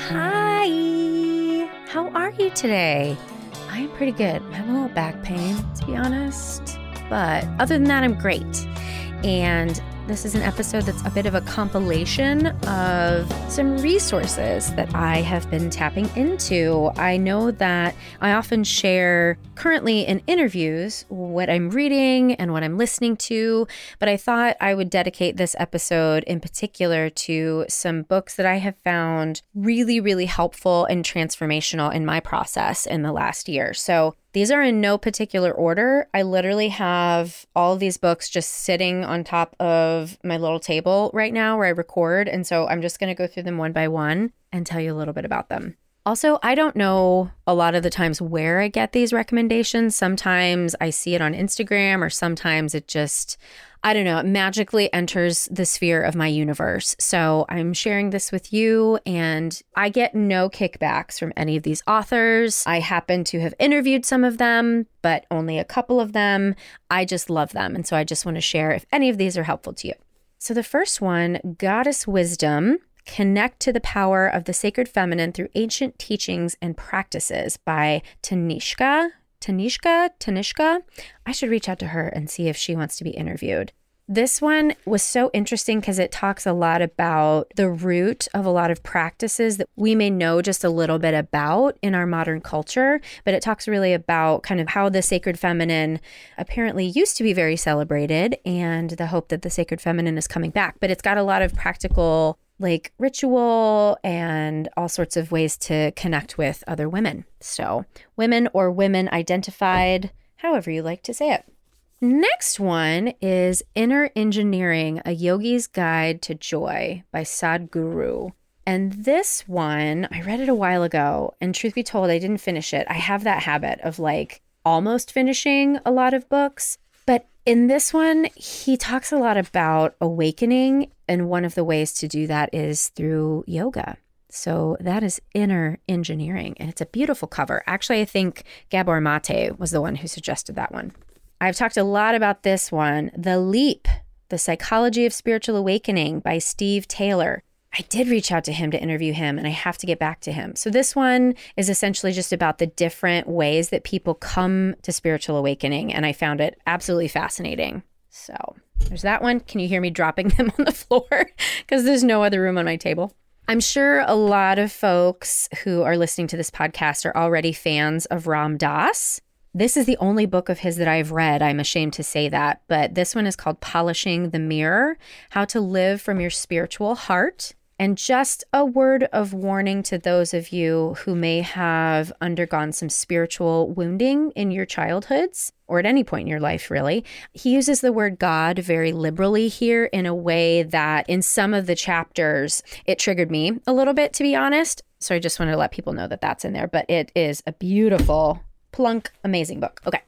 Hi. How are you today? I'm pretty good. I have a little back pain, to be honest. But other than that, I'm great. And this is an episode that's a bit of a compilation of some resources that I have been tapping into. I know that I often share currently in interviews what I'm reading and what I'm listening to, but I thought I would dedicate this episode in particular to some books that I have found really, really helpful and transformational in my process in the last year. So these are in no particular order. I literally have all of these books just sitting on top of my little table right now where I record. And so I'm just going to go through them one by one and tell you a little bit about them. Also, I don't know a lot of the times where I get these recommendations. Sometimes I see it on Instagram, or sometimes it just, I don't know, it magically enters the sphere of my universe. So I'm sharing this with you, and I get no kickbacks from any of these authors. I happen to have interviewed some of them, but only a couple of them. I just love them. And so I just want to share if any of these are helpful to you. So the first one, Goddess Wisdom Connect to the Power of the Sacred Feminine Through Ancient Teachings and Practices by Tanishka. Tanishka? Tanishka? I should reach out to her and see if she wants to be interviewed. This one was so interesting because it talks a lot about the root of a lot of practices that we may know just a little bit about in our modern culture, but it talks really about kind of how the sacred feminine apparently used to be very celebrated and the hope that the sacred feminine is coming back. But it's got a lot of practical like ritual and all sorts of ways to connect with other women. So, women or women identified, however you like to say it. Next one is Inner Engineering A Yogi's Guide to Joy by Sadhguru. And this one, I read it a while ago. And truth be told, I didn't finish it. I have that habit of like almost finishing a lot of books. But in this one, he talks a lot about awakening and one of the ways to do that is through yoga. So that is inner engineering. And it's a beautiful cover. Actually, I think Gabor Mate was the one who suggested that one. I've talked a lot about this one The Leap, The Psychology of Spiritual Awakening by Steve Taylor. I did reach out to him to interview him and I have to get back to him. So, this one is essentially just about the different ways that people come to spiritual awakening. And I found it absolutely fascinating. So, there's that one. Can you hear me dropping them on the floor? Because there's no other room on my table. I'm sure a lot of folks who are listening to this podcast are already fans of Ram Dass. This is the only book of his that I've read. I'm ashamed to say that, but this one is called Polishing the Mirror How to Live from Your Spiritual Heart. And just a word of warning to those of you who may have undergone some spiritual wounding in your childhoods or at any point in your life, really. He uses the word God very liberally here in a way that in some of the chapters, it triggered me a little bit, to be honest. So I just wanted to let people know that that's in there, but it is a beautiful, plunk, amazing book. Okay.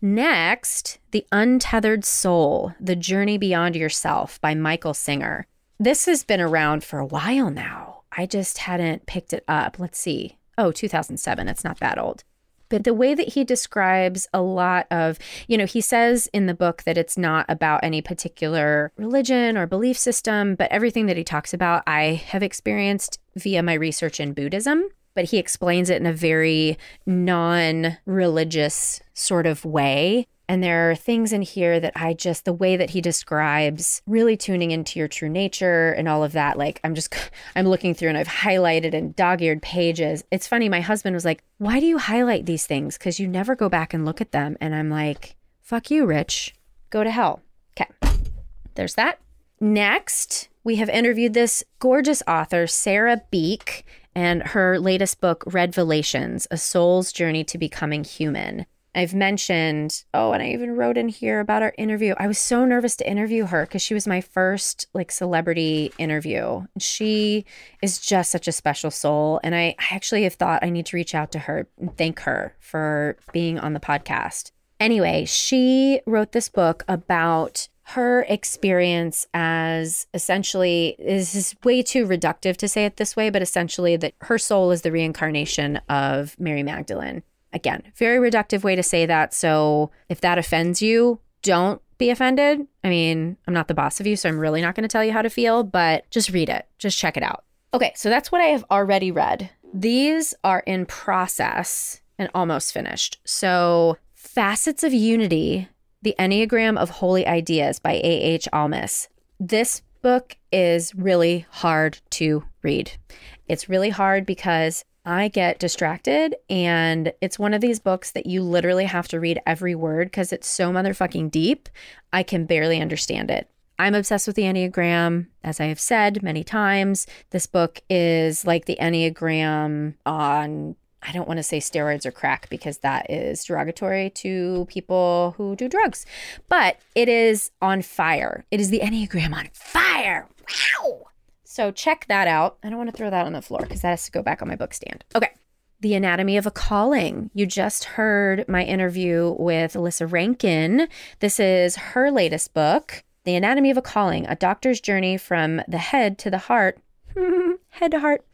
Next, The Untethered Soul The Journey Beyond Yourself by Michael Singer. This has been around for a while now. I just hadn't picked it up. Let's see. Oh, 2007. It's not that old. But the way that he describes a lot of, you know, he says in the book that it's not about any particular religion or belief system, but everything that he talks about, I have experienced via my research in Buddhism but he explains it in a very non religious sort of way. And there are things in here that I just, the way that he describes really tuning into your true nature and all of that, like I'm just, I'm looking through and I've highlighted and dog eared pages. It's funny. My husband was like, Why do you highlight these things? Because you never go back and look at them. And I'm like, Fuck you, Rich. Go to hell. Okay. There's that. Next, we have interviewed this gorgeous author, Sarah Beek, and her latest book, Redvelations A Soul's Journey to Becoming Human. I've mentioned, oh, and I even wrote in here about our interview. I was so nervous to interview her because she was my first like celebrity interview. She is just such a special soul. And I, I actually have thought I need to reach out to her and thank her for being on the podcast. Anyway, she wrote this book about her experience as essentially this is way too reductive to say it this way, but essentially that her soul is the reincarnation of Mary Magdalene. Again, very reductive way to say that. So if that offends you, don't be offended. I mean, I'm not the boss of you, so I'm really not going to tell you how to feel, but just read it. Just check it out. Okay, so that's what I have already read. These are in process and almost finished. So, Facets of Unity The Enneagram of Holy Ideas by A.H. Almaas. This book is really hard to read. It's really hard because I get distracted, and it's one of these books that you literally have to read every word because it's so motherfucking deep. I can barely understand it. I'm obsessed with the Enneagram. As I have said many times, this book is like the Enneagram on, I don't want to say steroids or crack because that is derogatory to people who do drugs, but it is on fire. It is the Enneagram on fire. Wow. So check that out. I don't want to throw that on the floor because that has to go back on my book stand. Okay. The Anatomy of a Calling. You just heard my interview with Lissa Rankin. This is her latest book, The Anatomy of a Calling A Doctor's Journey from the Head to the Heart, head to heart,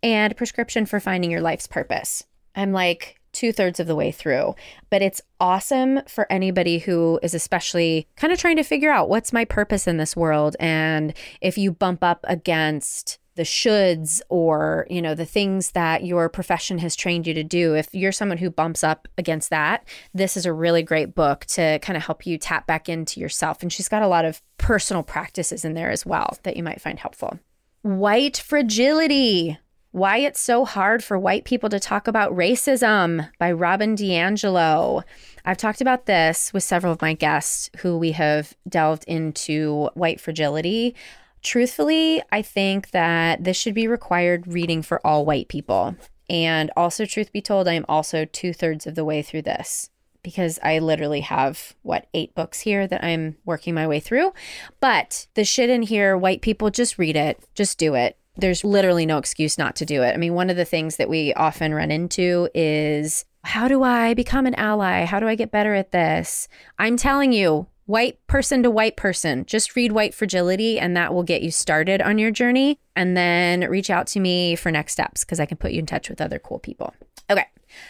and prescription for finding your life's purpose. I'm like, two thirds of the way through. But it's awesome for anybody who is especially kind of trying to figure out what's my purpose in this world. And if you bump up against the shoulds or you know the things that your profession has trained you to do if you're someone who bumps up against that this is a really great book to kind of help you tap back into yourself and she's got a lot of personal practices in there as well that you might find helpful white fragility why It's So Hard for White People to Talk About Racism by Robin DiAngelo. I've talked about this with several of my guests who we have delved into white fragility. Truthfully, I think that this should be required reading for all white people. And also, truth be told, I am also two thirds of the way through this because I literally have what eight books here that I'm working my way through. But the shit in here, white people, just read it, just do it there's literally no excuse not to do it. I mean, one of the things that we often run into is how do I become an ally? How do I get better at this? I'm telling you, white person to white person, just read White Fragility and that will get you started on your journey. And then reach out to me for next steps because I can put you in touch with other cool people. Okay.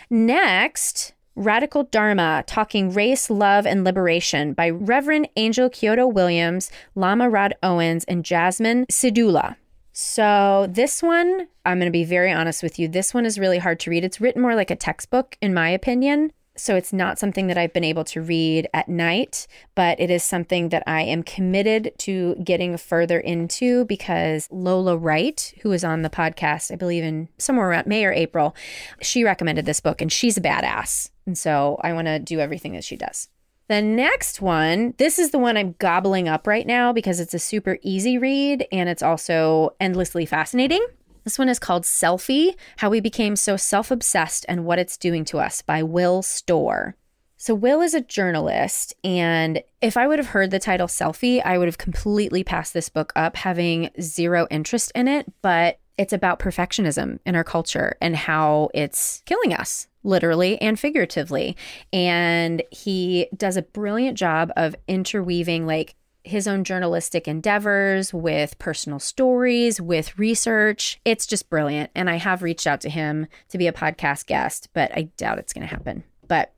Next, Radical Dharma Talking Race, Love, and Liberation by Reverend Angel Kyodo Williams, Lama Rod Owens, and Jasmine Syedullah. So, this one, I'm going to be very honest with you. This one is really hard to read. It's written more like a textbook, in my opinion. So, it's not something that I've been able to read at night, but it is something that I am committed to getting further into because Lola Wright, who was on the podcast, I believe in somewhere around May or April, she recommended this book and she's a badass. And so, I want to do everything that she does. The next one, this is the one I'm gobbling up right now because it's a super easy read and it's also endlessly fascinating. This one is called Selfie How We Became So Self Obsessed and What It's Doing to Us by Will Storr. So, Will is a journalist, and if I would have heard the title Selfie, I would have completely passed this book up, having zero interest in it. But it's about perfectionism in our culture and how it's killing us literally and figuratively. And he does a brilliant job of interweaving like his own journalistic endeavors with personal stories, with research. It's just brilliant. And I have reached out to him to be a podcast guest, but I doubt it's going to happen. But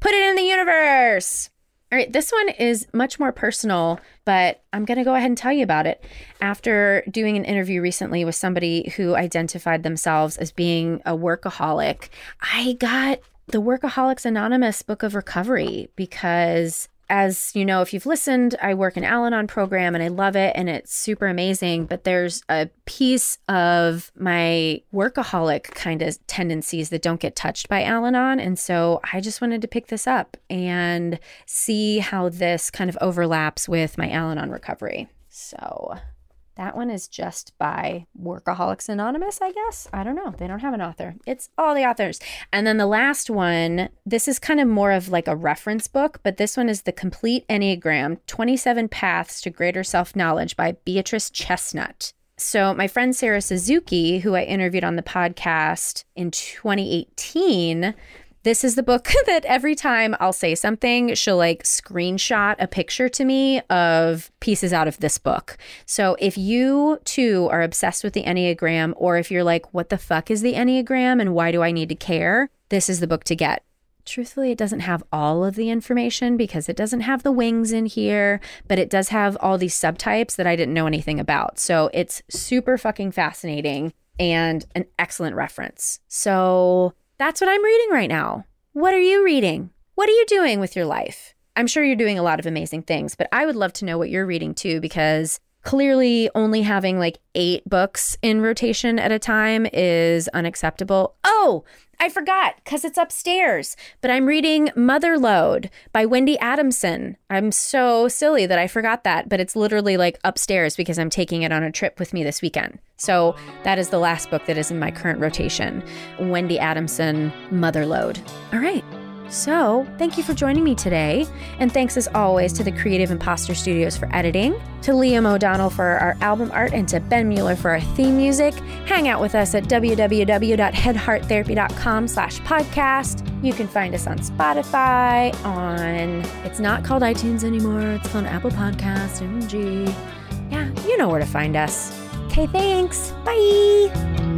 put it in the universe. All right, this one is much more personal, but I'm going to go ahead and tell you about it. After doing an interview recently with somebody who identified themselves as being a workaholic, I got the Workaholics Anonymous book of recovery because as you know, if you've listened, I work an Al Anon program and I love it and it's super amazing. But there's a piece of my workaholic kind of tendencies that don't get touched by Al Anon. And so I just wanted to pick this up and see how this kind of overlaps with my Al Anon recovery. So that one is just by Workaholics Anonymous, I guess. I don't know. They don't have an author. It's all the authors. And then the last one, this is kind of more of like a reference book, but this one is The Complete Enneagram 27 Paths to Greater Self Knowledge by Beatrice Chestnut. So, my friend Sarah Suzuki, who I interviewed on the podcast in 2018, this is the book that every time I'll say something, she'll like screenshot a picture to me of pieces out of this book. So if you too are obsessed with the Enneagram, or if you're like, what the fuck is the Enneagram and why do I need to care? This is the book to get. truthfully, it doesn't have all of the information because it doesn't have the wings in here, but it does have all these subtypes that I didn't know anything about. So it's super fucking fascinating and an excellent reference. So that's what I'm reading right now. What are you reading? What are you doing with your life? I'm sure you're doing a lot of amazing things, but I would love to know what you're reading too because clearly only having like eight books in rotation at a time is unacceptable. Oh, I forgot because it's upstairs, but I'm reading Motherlode by Wendy Adamson. I'm so silly that I forgot that, but it's literally like upstairs because I'm taking it on a trip with me this weekend. So that is the last book that is in my current rotation Wendy Adamson, Motherlode. All right. So, thank you for joining me today. And thanks as always to the Creative Imposter Studios for editing, to Liam O'Donnell for our album art, and to Ben Mueller for our theme music. Hang out with us at www.headhearttherapy.com slash podcast. You can find us on Spotify, on, it's not called iTunes anymore, it's called Apple Podcast, MG. Yeah, you know where to find us. Okay, thanks. Bye.